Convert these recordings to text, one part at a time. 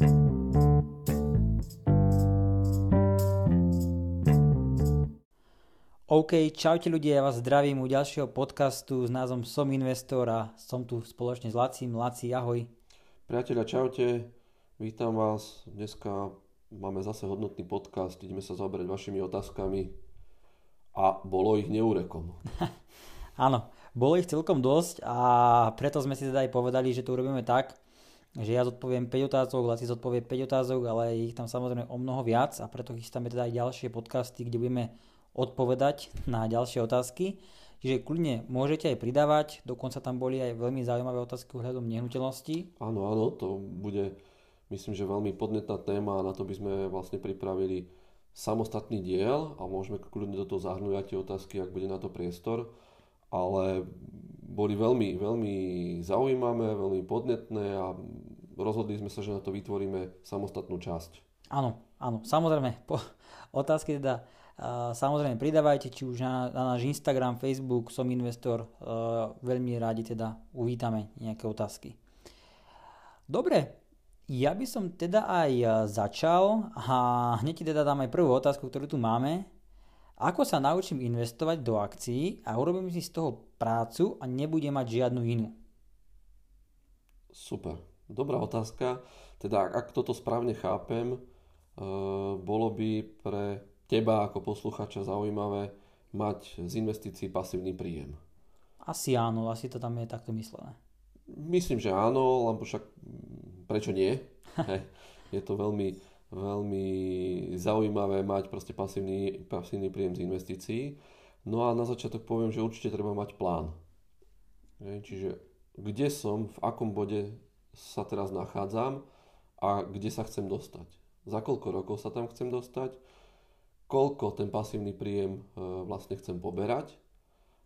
OK, čaute ľudia, ja vás zdravím u ďalšieho podcastu s názvom Som investor a som tu spoločne s Lacím. Laci, ahoj. Priatelia, čaute, vítam vás. Dneska máme zase hodnotný podcast, ideme sa zaoberať vašimi otázkami a bolo ich neúrekom. Áno, bolo ich celkom dosť a preto sme si teda aj povedali, že to urobíme tak, že ja zodpoviem 5 otázok, Laci zodpovie 5 otázok, ale ich tam samozrejme o mnoho viac a preto chystáme teda aj ďalšie podcasty, kde budeme odpovedať na ďalšie otázky. Čiže kľudne môžete aj pridávať, dokonca tam boli aj veľmi zaujímavé otázky ohľadom nehnuteľnosti. Áno, áno, to bude myslím, že veľmi podnetná téma a na to by sme vlastne pripravili samostatný diel a môžeme kľudne do toho zahrnúť aj tie otázky, ak bude na to priestor. Ale boli veľmi, veľmi zaujímavé, veľmi podnetné a rozhodli sme sa, že na to vytvoríme samostatnú časť. Áno, áno, samozrejme, po, otázky teda Samozrejme pridávajte, či už na, na náš Instagram, Facebook, som investor, veľmi rádi teda uvítame nejaké otázky. Dobre, ja by som teda aj začal a hneď ti teda dám aj prvú otázku, ktorú tu máme. Ako sa naučím investovať do akcií a urobím si z toho prácu a nebudem mať žiadnu inú? Super, dobrá otázka. Teda ak toto správne chápem, bolo by pre teba ako posluchača zaujímavé mať z investícií pasívny príjem? Asi áno, asi to tam je takto myslené. Myslím, že áno, lebo však prečo nie? je to veľmi, veľmi zaujímavé mať proste pasívny, pasívny príjem z investícií. No a na začiatok poviem, že určite treba mať plán. Čiže kde som, v akom bode sa teraz nachádzam a kde sa chcem dostať. Za koľko rokov sa tam chcem dostať koľko ten pasívny príjem e, vlastne chcem poberať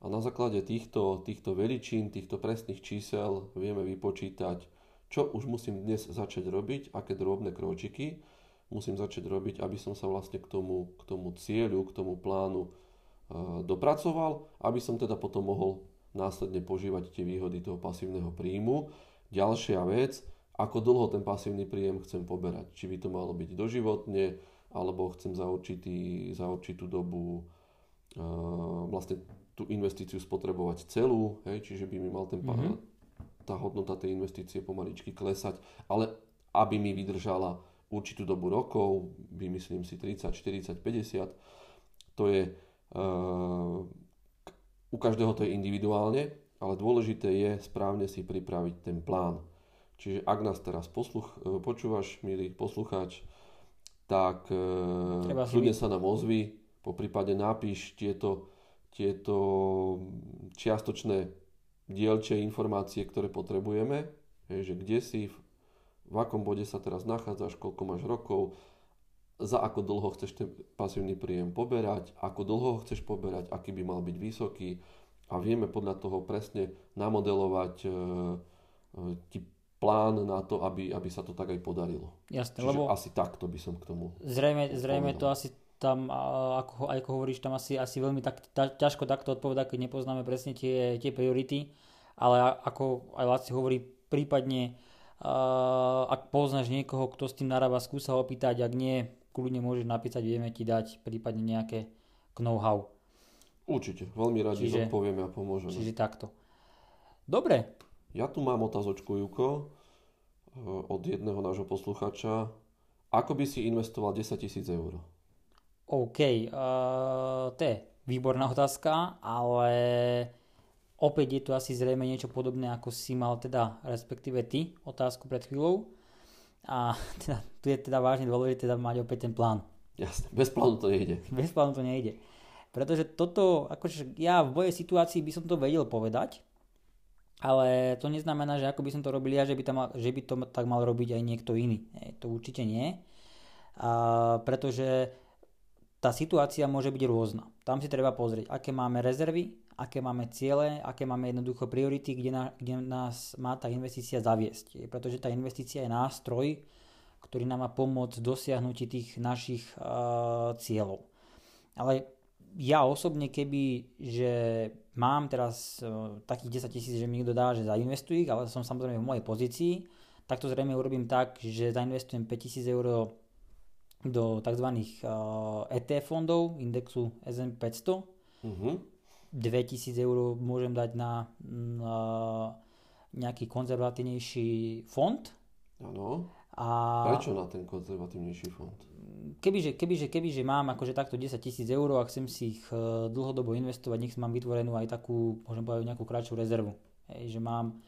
a na základe týchto, týchto veličín, týchto presných čísel vieme vypočítať, čo už musím dnes začať robiť, aké drobné kročiky musím začať robiť, aby som sa vlastne k tomu, k tomu cieľu, k tomu plánu e, dopracoval, aby som teda potom mohol následne požívať tie výhody toho pasívneho príjmu. Ďalšia vec, ako dlho ten pasívny príjem chcem poberať. Či by to malo byť doživotne, alebo chcem za, určitý, za určitú dobu uh, vlastne tú investíciu spotrebovať celú, hej, čiže by mi mal ten, mm-hmm. tá hodnota tej investície pomaličky klesať, ale aby mi vydržala určitú dobu rokov, vymyslím si 30, 40, 50, to je uh, u každého to je individuálne, ale dôležité je správne si pripraviť ten plán. Čiže ak nás teraz posluch, počúvaš, milý poslucháč, tak e, Treba kľudne sa nám ozvi, po prípade napíš tieto, tieto čiastočné dielčie informácie, ktoré potrebujeme, že kde si, v, v akom bode sa teraz nachádzaš, koľko máš rokov, za ako dlho chceš ten pasívny príjem poberať, ako dlho ho chceš poberať, aký by mal byť vysoký. A vieme podľa toho presne namodelovať e, e, ti plán na to, aby, aby sa to tak aj podarilo. Jasne, Čiže lebo asi takto by som k tomu Zrejme, zrejme to asi tam, ako, ako hovoríš, tam asi, asi veľmi tak, ťažko takto odpovedať, keď nepoznáme presne tie, tie priority, ale ako aj Laci hovorí, prípadne ak poznáš niekoho, kto s tým narába, skúsa opýtať, ak nie, kľudne môžeš napísať, vieme ti dať prípadne nejaké know-how. Určite, veľmi radi čiže, zodpovieme a pomôžeme. Čiže takto. Dobre, ja tu mám otázočku, Juko, eh, od jedného nášho posluchača. Ako by si investoval 10 tisíc eur? OK, uh, to je výborná otázka, ale opäť je tu asi zrejme niečo podobné, ako si mal teda, respektíve ty, otázku pred chvíľou. A teda, tu je teda vážne dôležité teda mať opäť ten plán. Jasne, bez plánu to nejde. Bez plánu to nejde. Pretože toto, akože ja v mojej situácii by som to vedel povedať, ale to neznamená, že ako by som to robil ja, že by, tam, že by to tak mal robiť aj niekto iný. E, to určite nie. A, pretože tá situácia môže byť rôzna. Tam si treba pozrieť, aké máme rezervy, aké máme ciele, aké máme jednoducho priority, kde, na, kde nás má tá investícia zaviesť. Pretože tá investícia je nástroj, ktorý nám má pomôcť dosiahnutí tých našich uh, cieľov. Ale ja osobne, keby, že mám teraz uh, takých 10 tisíc, že mi niekto dá, že zainvestuj ale som samozrejme v mojej pozícii, tak to zrejme urobím tak, že zainvestujem 5000 eur do tzv. ETF fondov, indexu S&P 500. Uh-huh. 2000 eur môžem dať na, na nejaký konzervatívnejší fond. Áno. A... Prečo na ten konzervatívnejší fond? Kebyže, kebyže, kebyže mám akože takto 10 tisíc eur a chcem si ich e, dlhodobo investovať, nech mám vytvorenú aj takú, môžem povedať, nejakú kratšiu rezervu. Hej, že mám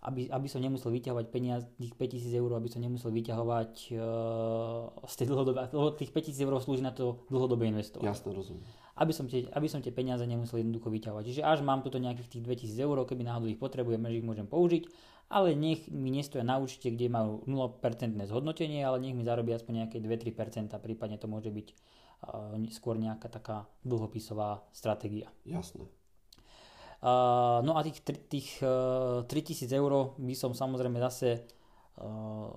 aby, aby som nemusel vyťahovať peniaz, tých 5000 eur, aby som nemusel vyťahovať uh, z tej dlhodobé, tých 5000 eur slúži na to dlhodobé investovať. Jasne, rozumiem. Aby som, tie, aby som tie peniaze nemusel jednoducho vyťahovať. Čiže až mám tuto nejakých tých 2000 eur, keby náhodou ich potrebujem, že ich môžem použiť, ale nech mi nestoja na účte, kde majú 0% zhodnotenie, ale nech mi zarobia aspoň nejaké 2-3%, prípadne to môže byť uh, skôr nejaká taká dlhopisová stratégia. Jasné. Uh, no a tých, tých uh, 3000 eur by som samozrejme zase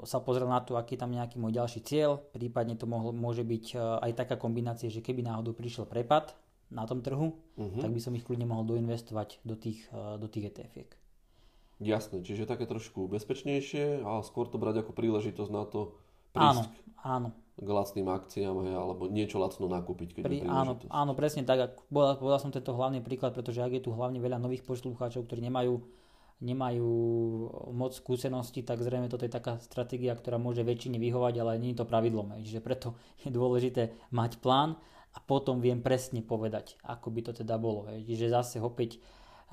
sa pozrel na to, aký je tam nejaký môj ďalší cieľ. Prípadne to mohlo, môže byť uh, aj taká kombinácia, že keby náhodou prišiel prepad na tom trhu, uh-huh. tak by som ich kľudne mohol doinvestovať do tých, uh, do tých ETF-iek. Jasné, čiže také trošku bezpečnejšie a skôr to brať ako príležitosť na to prísť áno, áno k lacným akciám hej, alebo niečo lacno nakúpiť. Keď Pri, áno, áno, presne tak. Povedal, povedal som tento hlavný príklad, pretože ak je tu hlavne veľa nových poslucháčov, ktorí nemajú, nemajú moc skúsenosti, tak zrejme toto je taká stratégia, ktorá môže väčšine vyhovať, ale nie je to pravidlom. Čiže preto je dôležité mať plán a potom viem presne povedať, ako by to teda bolo. Čiže zase opäť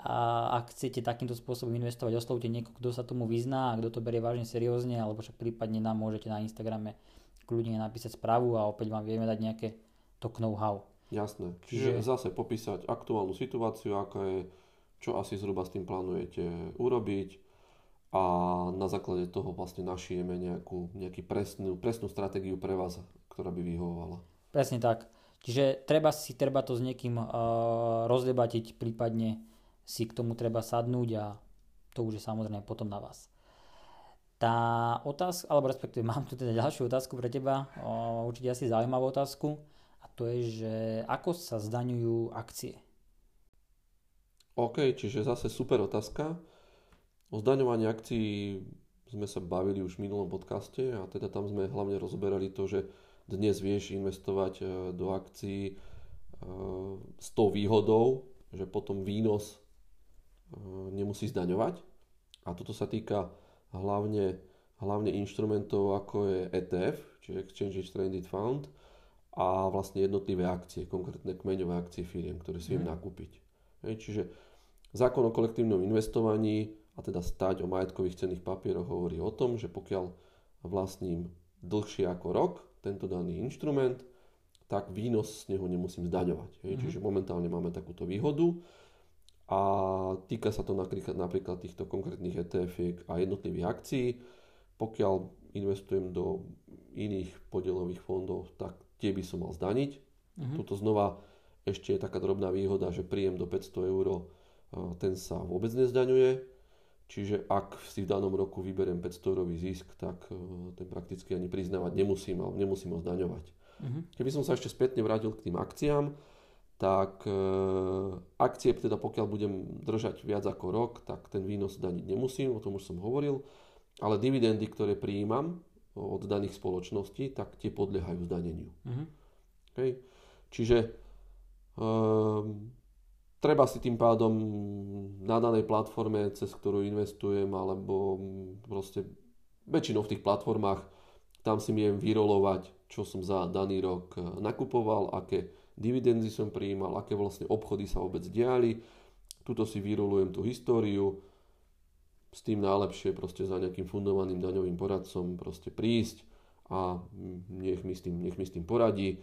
ak chcete takýmto spôsobom investovať, oslovte niekoho, kto sa tomu vyzná a kto to berie vážne seriózne, alebo však prípadne nám môžete na Instagrame kľudne napísať správu a opäť vám vieme dať nejaké to know-how. Jasné. Čiže, Čiže zase popísať aktuálnu situáciu, aká je, čo asi zhruba s tým plánujete urobiť a na základe toho vlastne našijeme nejakú, nejaký presnú, presnú stratégiu pre vás, ktorá by vyhovovala. Presne tak. Čiže treba si, treba to s niekým uh, rozdebatiť, prípadne si k tomu treba sadnúť a to už je samozrejme potom na vás. Tá otázka, alebo respektíve mám tu teda ďalšiu otázku pre teba, o, určite asi zaujímavú otázku, a to je, že ako sa zdaňujú akcie? OK, čiže zase super otázka. O zdaňovaní akcií sme sa bavili už v minulom podcaste a teda tam sme hlavne rozoberali to, že dnes vieš investovať e, do akcií e, s tou výhodou, že potom výnos e, nemusí zdaňovať. A toto sa týka hlavne, hlavne inštrumentov ako je ETF, čiže Exchange Traded Fund a vlastne jednotlivé akcie, konkrétne kmeňové akcie firiem, ktoré si viem mm. nakúpiť. Čiže zákon o kolektívnom investovaní a teda stať o majetkových cenných papieroch hovorí o tom, že pokiaľ vlastním dlhšie ako rok tento daný inštrument, tak výnos z neho nemusím zdaňovať. Hej. Mm. Čiže momentálne máme takúto výhodu a týka sa to napríklad, napríklad týchto konkrétnych etf a jednotlivých akcií. Pokiaľ investujem do iných podielových fondov, tak tie by som mal zdaniť. Uh-huh. Tuto znova ešte je taká drobná výhoda, že príjem do 500 eur ten sa vôbec nezdaňuje. Čiže ak si v danom roku vyberiem 500 eurový zisk, tak ten prakticky ani priznávať nemusím, alebo nemusím ho zdaňovať. Uh-huh. Keby som sa ešte spätne vrátil k tým akciám, tak e, akcie, teda pokiaľ budem držať viac ako rok, tak ten výnos daniť nemusím, o tom už som hovoril, ale dividendy, ktoré prijímam od daných spoločností, tak tie podliehajú zdaneniu. Mm-hmm. Okay? Čiže e, treba si tým pádom na danej platforme, cez ktorú investujem, alebo proste väčšinou v tých platformách, tam si viem vyrolovať, čo som za daný rok e, nakupoval, aké dividendy som prijímal, aké vlastne obchody sa vôbec diali. Tuto si vyrolujem tú históriu, s tým najlepšie proste za nejakým fundovaným daňovým poradcom proste prísť a nech mi s tým, nech mi s tým poradí.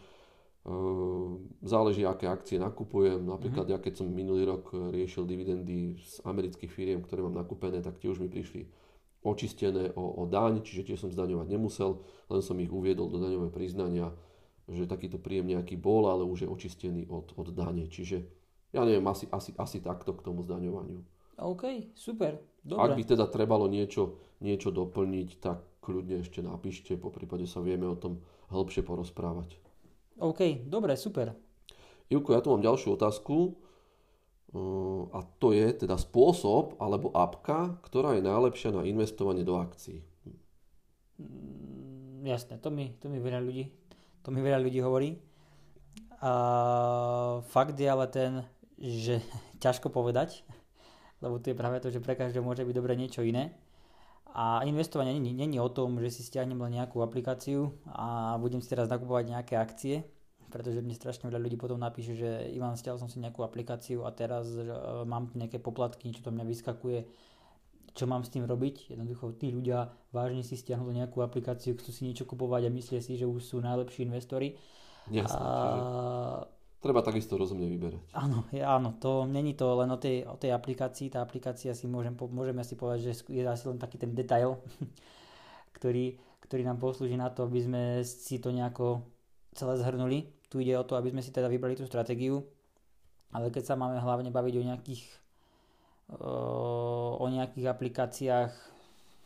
Ehm, záleží, aké akcie nakupujem. Napríklad, mm-hmm. ja keď som minulý rok riešil dividendy z amerických firiem, ktoré mám nakúpené, tak tie už mi prišli očistené o, o daň, čiže tie som zdaňovať nemusel, len som ich uviedol do daňového priznania že takýto príjem nejaký bol, ale už je očistený od, od dane. Čiže ja neviem, asi, asi, asi takto k tomu zdaňovaniu. OK, super. Dobre. Ak by teda trebalo niečo, niečo doplniť, tak kľudne ešte napíšte, po prípade sa vieme o tom hĺbšie porozprávať. OK, dobre, super. Ivko, ja tu mám ďalšiu otázku a to je teda spôsob alebo apka, ktorá je najlepšia na investovanie do akcií. Mm, jasné, to mi, to mi veľa ľudí, to mi veľa ľudí hovorí. A fakt je ale ten, že ťažko povedať, lebo to je práve to, že pre každého môže byť dobre niečo iné. A investovanie není, o tom, že si stiahnem len nejakú aplikáciu a budem si teraz nakupovať nejaké akcie, pretože mne strašne veľa ľudí potom napíše, že Ivan, stiahol som si nejakú aplikáciu a teraz že, mám nejaké poplatky, čo to mňa vyskakuje, čo mám s tým robiť. Jednoducho tí ľudia vážne si stiahnu nejakú aplikáciu, chcú si niečo kupovať a myslia si, že už sú najlepší investori. Jasne, a... Treba takisto rozumne vyberať. Áno, áno, to není to len o tej, o tej aplikácii. Tá aplikácia si môžem, môžeme si povedať, že je asi len taký ten detail, ktorý, ktorý nám poslúži na to, aby sme si to nejako celé zhrnuli. Tu ide o to, aby sme si teda vybrali tú stratégiu, ale keď sa máme hlavne baviť o nejakých o nejakých aplikáciách,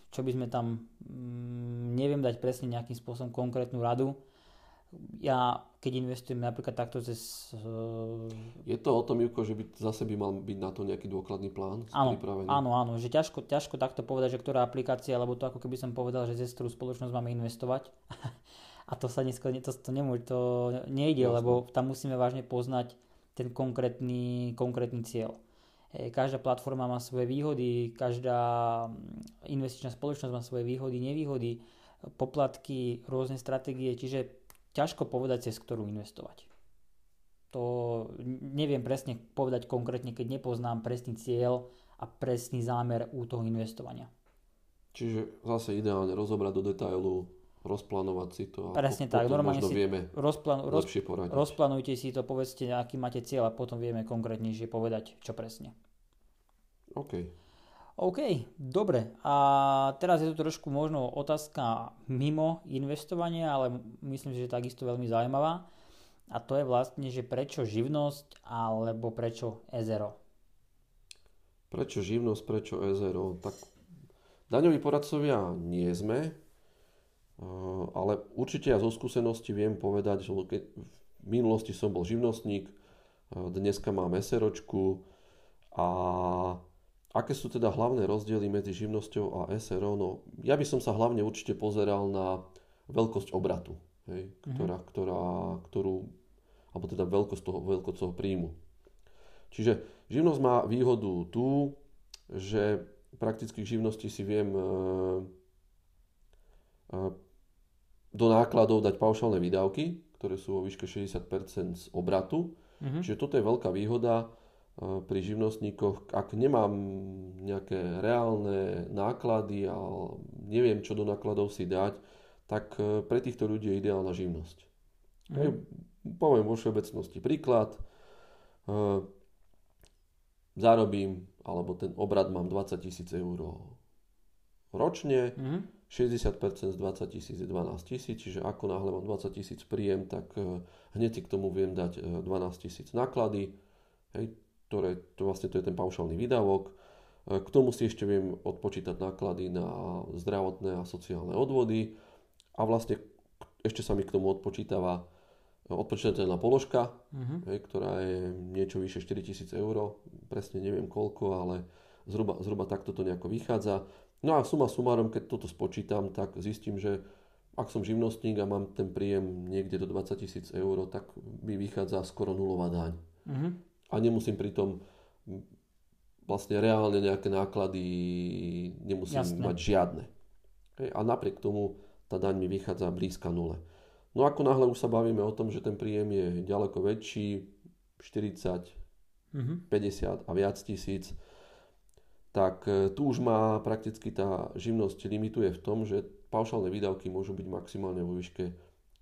čo by sme tam, mm, neviem dať presne nejakým spôsobom konkrétnu radu. Ja, keď investujem napríklad takto cez... Je to o tom, Juko, že by zase by mal byť na to nejaký dôkladný plán áno, Áno, áno, že ťažko, ťažko takto povedať, že ktorá aplikácia, lebo to ako keby som povedal, že cez ktorú spoločnosť máme investovať. A to sa dneska, to, to, nemôže, to nejde, Jasne. lebo tam musíme vážne poznať ten konkrétny, konkrétny cieľ. Každá platforma má svoje výhody, každá mm, investičná spoločnosť má svoje výhody, nevýhody, poplatky, rôzne stratégie, čiže ťažko povedať, cez ktorú investovať. To neviem presne povedať konkrétne, keď nepoznám presný cieľ a presný zámer u toho investovania. Čiže zase ideálne rozobrať do detailu, rozplánovať si to a Presne tak, normálne si vieme rozplan- roz- rozplánujte si to, povedzte, aký máte cieľ a potom vieme konkrétnejšie povedať, čo presne. OK. OK, dobre. A teraz je tu trošku možno otázka mimo investovania, ale myslím, že je takisto veľmi zaujímavá. A to je vlastne, že prečo živnosť alebo prečo ezero? Prečo živnosť, prečo ezero? Tak daňoví poradcovia nie sme, ale určite ja zo skúsenosti viem povedať, že v minulosti som bol živnostník, dneska mám SROčku a Aké sú teda hlavné rozdiely medzi živnosťou a SRO? No, ja by som sa hlavne určite pozeral na veľkosť obratu, hej, mm-hmm. ktorá, ktorá, ktorú, alebo teda veľkosť toho, veľkosť toho príjmu. Čiže živnosť má výhodu tú, že prakticky v živnosti si viem e, e, do nákladov dať paušálne výdavky, ktoré sú vo výške 60% z obratu. Mm-hmm. Čiže toto je veľká výhoda pri živnostníkoch, ak nemám nejaké reálne náklady a neviem, čo do nákladov si dať, tak e, pre týchto ľudí je ideálna živnosť. Mm. Hej, poviem vo všeobecnosti príklad. E, zarobím, alebo ten obrad mám 20 tisíc eur ročne, mm. 60% z 20 tisíc je 12 tisíc, čiže ako náhle mám 20 tisíc príjem, tak e, hneď si k tomu viem dať 12 tisíc náklady. Hej, ktoré to vlastne to je ten paušálny výdavok. E, k tomu si ešte viem odpočítať náklady na zdravotné a sociálne odvody a vlastne ešte sa mi k tomu odpočítava e, odpočítateľná položka, uh-huh. hej, ktorá je niečo vyše 4000 eur, presne neviem koľko, ale zhruba, zhruba takto to nejako vychádza. No a suma sumárom, keď toto spočítam, tak zistím, že ak som živnostník a mám ten príjem niekde do 20 tisíc eur, tak mi vychádza skoro nulová daň. Uh-huh a nemusím pritom vlastne reálne nejaké náklady nemusím Jasne. mať žiadne. A napriek tomu tá daň mi vychádza blízka nule. No ako náhle už sa bavíme o tom, že ten príjem je ďaleko väčší, 40, mm-hmm. 50 a viac tisíc, tak e, tu už má prakticky tá živnosť limituje v tom, že paušálne výdavky môžu byť maximálne vo výške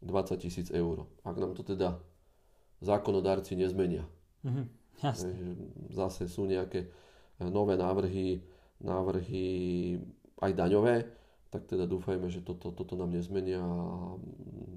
20 tisíc eur. Ak nám to teda zákonodárci nezmenia. Mm-hmm. Jasne. Zase sú nejaké eh, nové návrhy, návrhy aj daňové, tak teda dúfajme, že toto, toto nám nezmenia a mm,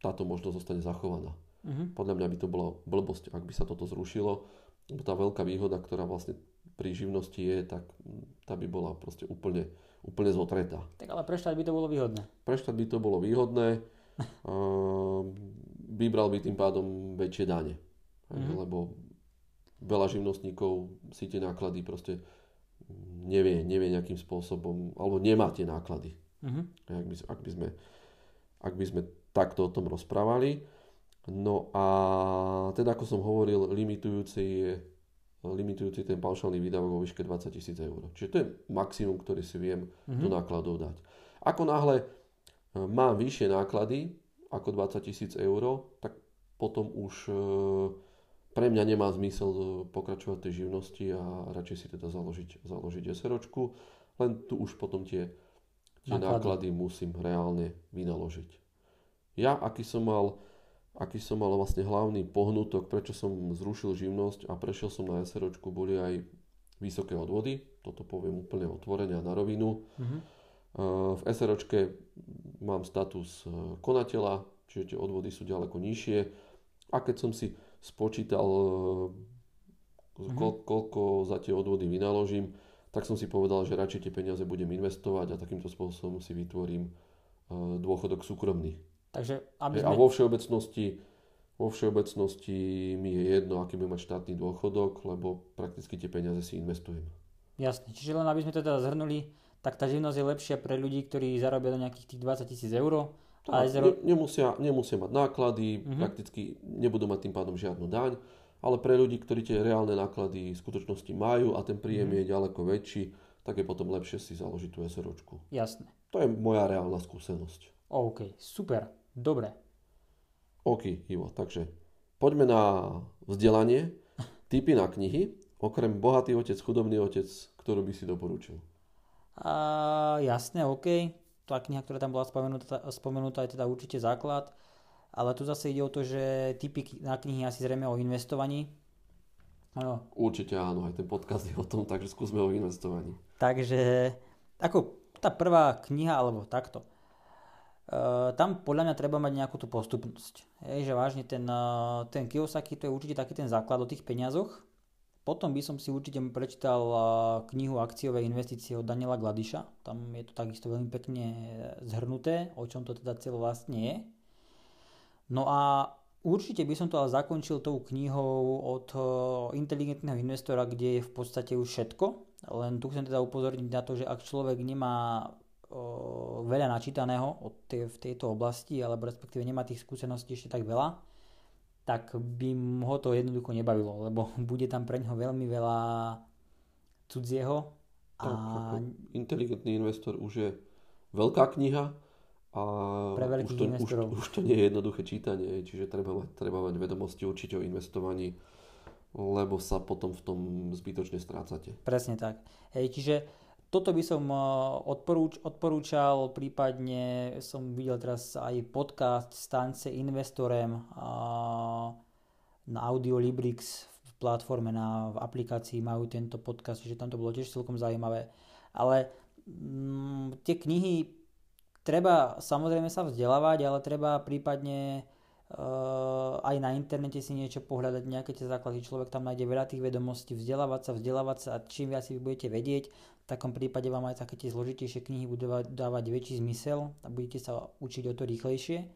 táto možnosť zostane zachovaná. Uh-huh. Podľa mňa by to bolo blbosť, ak by sa toto zrušilo, lebo tá veľká výhoda, ktorá vlastne pri živnosti je, tak mm, tá by bola proste úplne, úplne zotretá. Tak ale pre by to bolo výhodné. Pre by to bolo výhodné, vybral by tým pádom väčšie dane. Uh-huh. Lebo veľa živnostníkov si tie náklady proste nevie, nevie nejakým spôsobom, alebo nemá tie náklady. Mhm. Ak by, ak, by sme, ak by sme takto o tom rozprávali. No a teda ako som hovoril, limitujúci je limitujúci ten paušálny výdavok vo výške 20 tisíc eur. Čiže to je maximum, ktorý si viem mm-hmm. do nákladov dať. Ako náhle e, mám vyššie náklady ako 20 tisíc eur, tak potom už e, pre mňa nemá zmysel e, pokračovať tej živnosti a radšej si teda založiť, založiť SROčku, len tu už potom tie, tie náklady. náklady musím reálne vynaložiť. Ja, aký som mal aký som mal vlastne hlavný pohnutok, prečo som zrušil živnosť a prešiel som na SROčku, boli aj vysoké odvody, toto poviem úplne otvorene a na rovinu. Mm-hmm. V SROčke mám status e, konateľa, čiže tie odvody sú ďaleko nižšie a keď som si spočítal, mm-hmm. ko, koľko za tie odvody vynaložím, tak som si povedal, že radšej tie peniaze budem investovať a takýmto spôsobom si vytvorím e, dôchodok súkromný. Takže, aby sme... A vo všeobecnosti, vo všeobecnosti mi je jedno, aký bude mať štátny dôchodok, lebo prakticky tie peniaze si investujem. Jasne, čiže len aby sme to teda zhrnuli, tak tá živnosť je lepšia pre ľudí, ktorí zarobia do nejakých tých 20 tisíc eur. Tak, zro... ne, nemusia, nemusia mať náklady, uh-huh. prakticky nebudú mať tým pádom žiadnu daň, ale pre ľudí, ktorí tie reálne náklady v skutočnosti majú a ten príjem uh-huh. je ďaleko väčší, tak je potom lepšie si založiť tú SROčku. Jasne. To je moja reálna skúsenosť. OK, super. Dobre. OK, Ivo, takže poďme na vzdelanie. Typy na knihy, okrem Bohatý otec, chudobný otec, ktorú by si doporučil? A, jasné, OK. Tá kniha, ktorá tam bola spomenutá, spomenutá, je teda určite základ. Ale tu zase ide o to, že typy na knihy asi zrejme o investovaní. No. Určite áno, aj ten podcast je o tom, takže skúsme o investovaní. Takže, ako tá prvá kniha, alebo takto, Uh, tam podľa mňa treba mať nejakú tú postupnosť. Hej, že vážne ten, uh, ten Kiyosaki to je určite taký ten základ o tých peniazoch. Potom by som si určite prečítal uh, knihu Akciové investície od Daniela Gladiša. Tam je to takisto veľmi pekne zhrnuté, o čom to teda celo vlastne je. No a určite by som to ale zakončil tou knihou od inteligentného investora, kde je v podstate už všetko. Len tu chcem teda upozorniť na to, že ak človek nemá veľa načítaného v tejto oblasti, alebo respektíve nemá tých skúseností ešte tak veľa, tak by ho to jednoducho nebavilo, lebo bude tam pre ňoho veľmi veľa cudzieho. A... Tak, inteligentný investor už je veľká kniha a pre už to, už, už to nie je jednoduché čítanie, čiže treba mať, treba mať vedomosti určite o investovaní, lebo sa potom v tom zbytočne strácate. Presne tak. Hej, čiže toto by som eh, odporúč, odporúčal, prípadne som videl teraz aj podcast Stance Investorem na Audiolibrix v platforme, na, v aplikácii majú tento podcast, čiže tam to bolo tiež celkom zaujímavé. Ale mm, tie knihy treba samozrejme sa vzdelávať, ale treba prípadne aj na internete si niečo pohľadať, nejaké tie základy, človek tam nájde veľa tých vedomostí, vzdelávať sa, vzdelávať sa a čím viac si vy budete vedieť, v takom prípade vám aj také tie zložitejšie knihy budú dávať väčší zmysel a budete sa učiť o to rýchlejšie.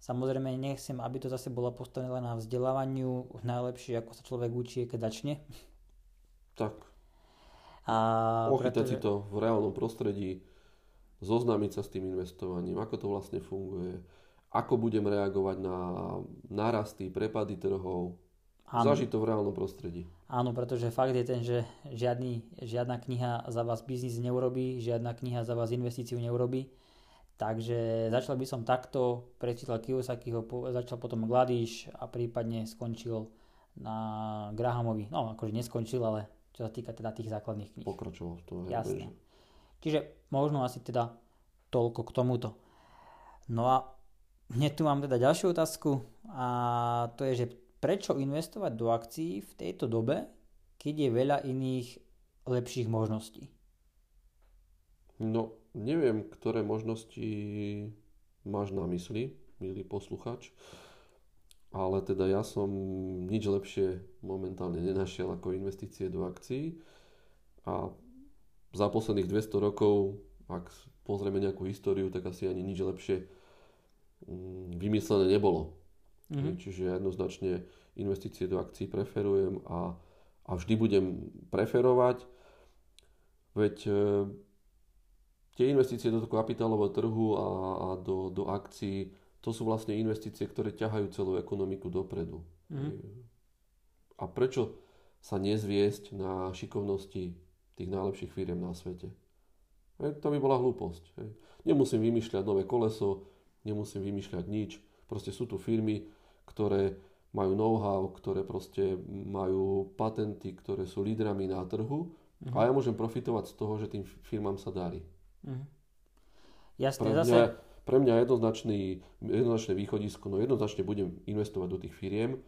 Samozrejme nechcem, aby to zase bolo postavené na vzdelávaniu, najlepšie ako sa človek učí, keď začne. Tak. A Ochytať pretože... si to v reálnom prostredí, zoznámiť sa s tým investovaním, ako to vlastne funguje, ako budem reagovať na narasty, prepady trhov, Áno. zažiť to v reálnom prostredí. Áno, pretože fakt je ten, že žiadny, žiadna kniha za vás biznis neurobí, žiadna kniha za vás investíciu neurobí. Takže začal by som takto, prečítal Kiyosakiho, začal potom Gladiš a prípadne skončil na Grahamovi. No, akože neskončil, ale čo sa týka teda tých základných kníh. Pokračoval v tom. Jasne. Čiže možno asi teda toľko k tomuto. No a Hneď tu mám teda ďalšiu otázku a to je, že prečo investovať do akcií v tejto dobe, keď je veľa iných lepších možností? No, neviem, ktoré možnosti máš na mysli, milý posluchač, ale teda ja som nič lepšie momentálne nenašiel ako investície do akcií a za posledných 200 rokov, ak pozrieme nejakú históriu, tak asi ani nič lepšie vymyslené nebolo. Mm-hmm. Čiže jednoznačne investície do akcií preferujem a, a vždy budem preferovať. Veď e, tie investície do toho kapitálového trhu a, a do, do akcií, to sú vlastne investície, ktoré ťahajú celú ekonomiku dopredu. Mm. A prečo sa nezviesť na šikovnosti tých najlepších firiem na svete? Hej, to by bola hlúposť. Hej. Nemusím vymýšľať nové koleso, nemusím vymýšľať nič. Proste sú tu firmy, ktoré majú know-how, ktoré proste majú patenty, ktoré sú lídrami na trhu uh-huh. a ja môžem profitovať z toho, že tým firmám sa darí. Uh-huh. Jasne, pre mňa, zase... pre mňa jednoznačný, jednoznačné východisko, no jednoznačne budem investovať do tých firiem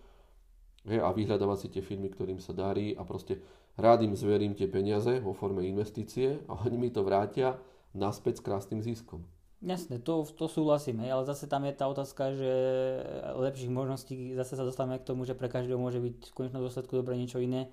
hej, a vyhľadávať si tie firmy, ktorým sa darí a proste rád im zverím tie peniaze vo forme investície a oni mi to vrátia naspäť s krásnym ziskom. Jasne, to, to súhlasím, hej, ale zase tam je tá otázka, že lepších možností, zase sa dostávame k tomu, že pre každého môže byť v konečnom dôsledku dobre niečo iné.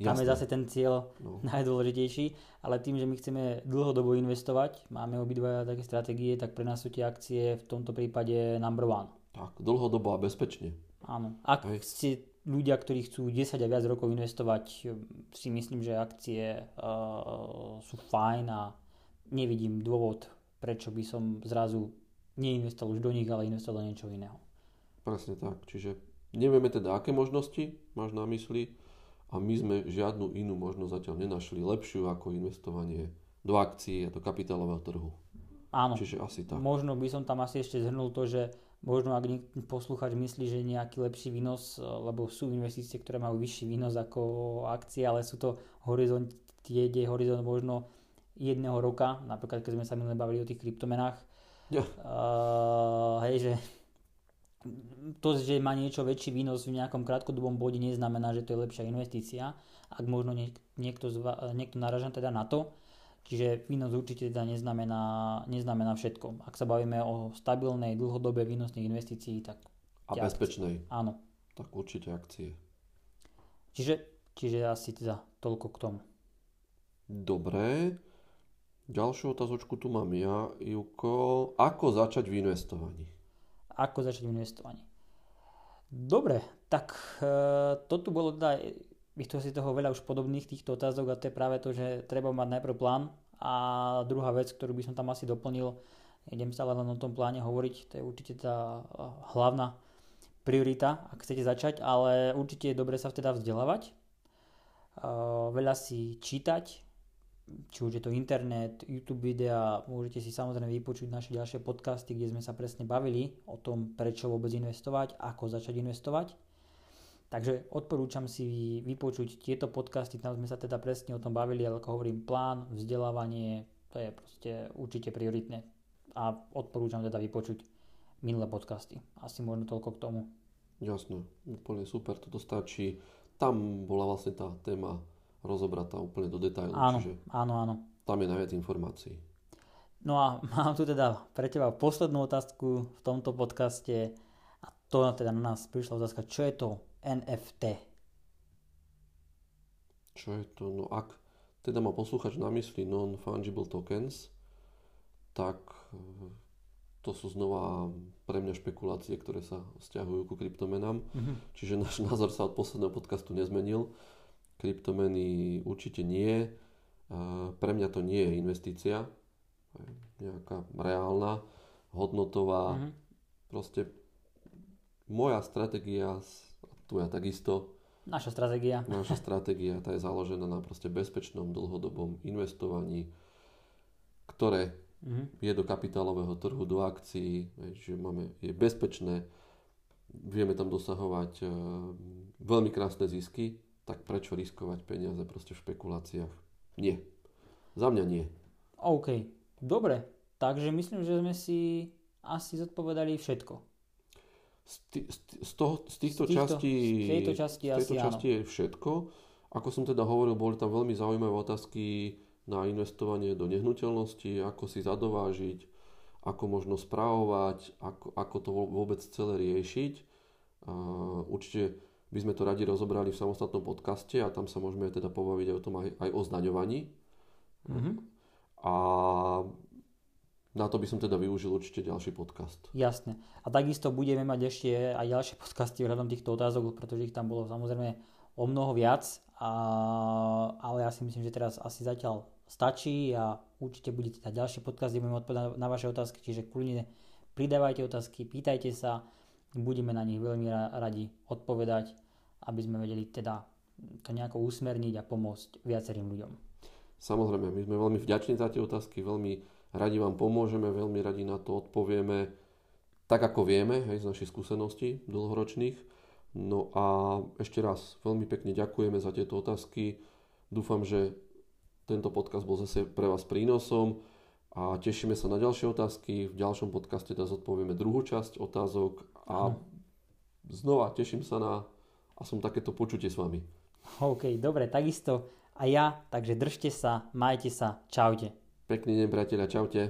Jasne. Tam je zase ten cieľ no. najdôležitejší, ale tým, že my chceme dlhodobo investovať, máme obidva také stratégie, tak pre nás sú tie akcie v tomto prípade number one. Tak, dlhodobo a bezpečne. Áno. Ak Hej. ste ľudia, ktorí chcú 10 a viac rokov investovať, si myslím, že akcie uh, sú fajn a nevidím dôvod prečo by som zrazu neinvestoval už do nich, ale investoval do niečo iného. Presne tak. Čiže nevieme teda, aké možnosti máš na mysli a my sme žiadnu inú možnosť zatiaľ nenašli lepšiu ako investovanie do akcií a do kapitálového trhu. Áno. Čiže asi tak. Možno by som tam asi ešte zhrnul to, že možno ak posluchač myslí, že nejaký lepší výnos, lebo sú investície, ktoré majú vyšší výnos ako akcie, ale sú to horizont, tie, kde je horizont možno jedného roka, napríklad keď sme sa minulé bavili o tých kryptomenách, ja. uh, hej, že to, že má niečo väčší výnos v nejakom krátkodobom bode, neznamená, že to je lepšia investícia, ak možno niek- niekto, zva- niekto naraža teda na to. Čiže výnos určite teda neznamená, neznamená všetko. Ak sa bavíme o stabilnej, dlhodobej výnosnej investícii, tak... A bezpečnej. Akcie. Áno. Tak určite akcie. Čiže, čiže asi teda toľko k tomu. Dobre. Ďalšiu otázočku tu mám ja, Juko. Ako začať v investovaní? Ako začať v investovaní? Dobre, tak e, to tu bolo teda, to si toho veľa už podobných týchto otázok a to je práve to, že treba mať najprv plán a druhá vec, ktorú by som tam asi doplnil, idem stále len o tom pláne hovoriť, to je určite tá e, hlavná priorita, ak chcete začať, ale určite je dobre sa teda vzdelávať, e, veľa si čítať, či už je to internet, YouTube videa, môžete si samozrejme vypočuť naše ďalšie podcasty, kde sme sa presne bavili o tom, prečo vôbec investovať, ako začať investovať. Takže odporúčam si vypočuť tieto podcasty, tam sme sa teda presne o tom bavili, ale ako hovorím, plán, vzdelávanie, to je proste určite prioritné. A odporúčam teda vypočuť minulé podcasty. Asi možno toľko k tomu. Jasné, úplne super, toto stačí. Tam bola vlastne tá téma rozobratá úplne do detailu. Áno, čiže áno, áno. Tam je najviac informácií. No a mám tu teda pre teba poslednú otázku v tomto podcaste a to teda na nás prišla otázka, čo je to NFT? Čo je to? No ak teda má poslúchač na mysli non-fungible tokens, tak e, to sú znova pre mňa špekulácie, ktoré sa vzťahujú ku kryptomenám. Mm-hmm. Čiže náš názor sa od posledného podcastu nezmenil kryptomeny určite nie. Pre mňa to nie je investícia, nejaká reálna, hodnotová. Mm-hmm. Proste moja stratégia, tu ja takisto, Naša stratégia. Naša stratégia, tá je založená na proste bezpečnom dlhodobom investovaní, ktoré mm-hmm. je do kapitálového trhu, do akcií, že máme, je bezpečné, vieme tam dosahovať uh, veľmi krásne zisky, tak prečo riskovať peniaze proste v špekuláciách? Nie. Za mňa nie. OK, dobre. Takže myslím, že sme si asi zodpovedali všetko. Z, t- z, toho, z týchto, z týchto častí, z tejto časti, z tejto časti je všetko. Ako som teda hovoril, boli tam veľmi zaujímavé otázky na investovanie do nehnuteľnosti, ako si zadovážiť, ako možno správovať, ako, ako to vôbec celé riešiť. Uh, určite by sme to radi rozobrali v samostatnom podcaste a tam sa môžeme teda pobaviť aj o tom aj, aj o zdaňovaní. Mm-hmm. A na to by som teda využil určite ďalší podcast. Jasne. A takisto budeme mať ešte aj ďalšie podcasty ohľadom týchto otázok, pretože ich tam bolo samozrejme o mnoho viac, a, ale ja si myslím, že teraz asi zatiaľ stačí a určite budete dať ďalšie podcasty, budeme odpovedať na vaše otázky, čiže kľudne pridávajte otázky, pýtajte sa, budeme na nich veľmi radi odpovedať, aby sme vedeli teda to nejako usmerniť a pomôcť viacerým ľuďom. Samozrejme, my sme veľmi vďační za tie otázky, veľmi radi vám pomôžeme, veľmi radi na to odpovieme tak, ako vieme, hej, z našich skúseností dlhoročných. No a ešte raz veľmi pekne ďakujeme za tieto otázky. Dúfam, že tento podcast bol zase pre vás prínosom a tešíme sa na ďalšie otázky. V ďalšom podcaste teda zodpovieme druhú časť otázok a znova teším sa na a som takéto počutie s vami. OK, dobre, takisto a ja, takže držte sa, majte sa, čaute. Pekný deň, priateľa, čaute.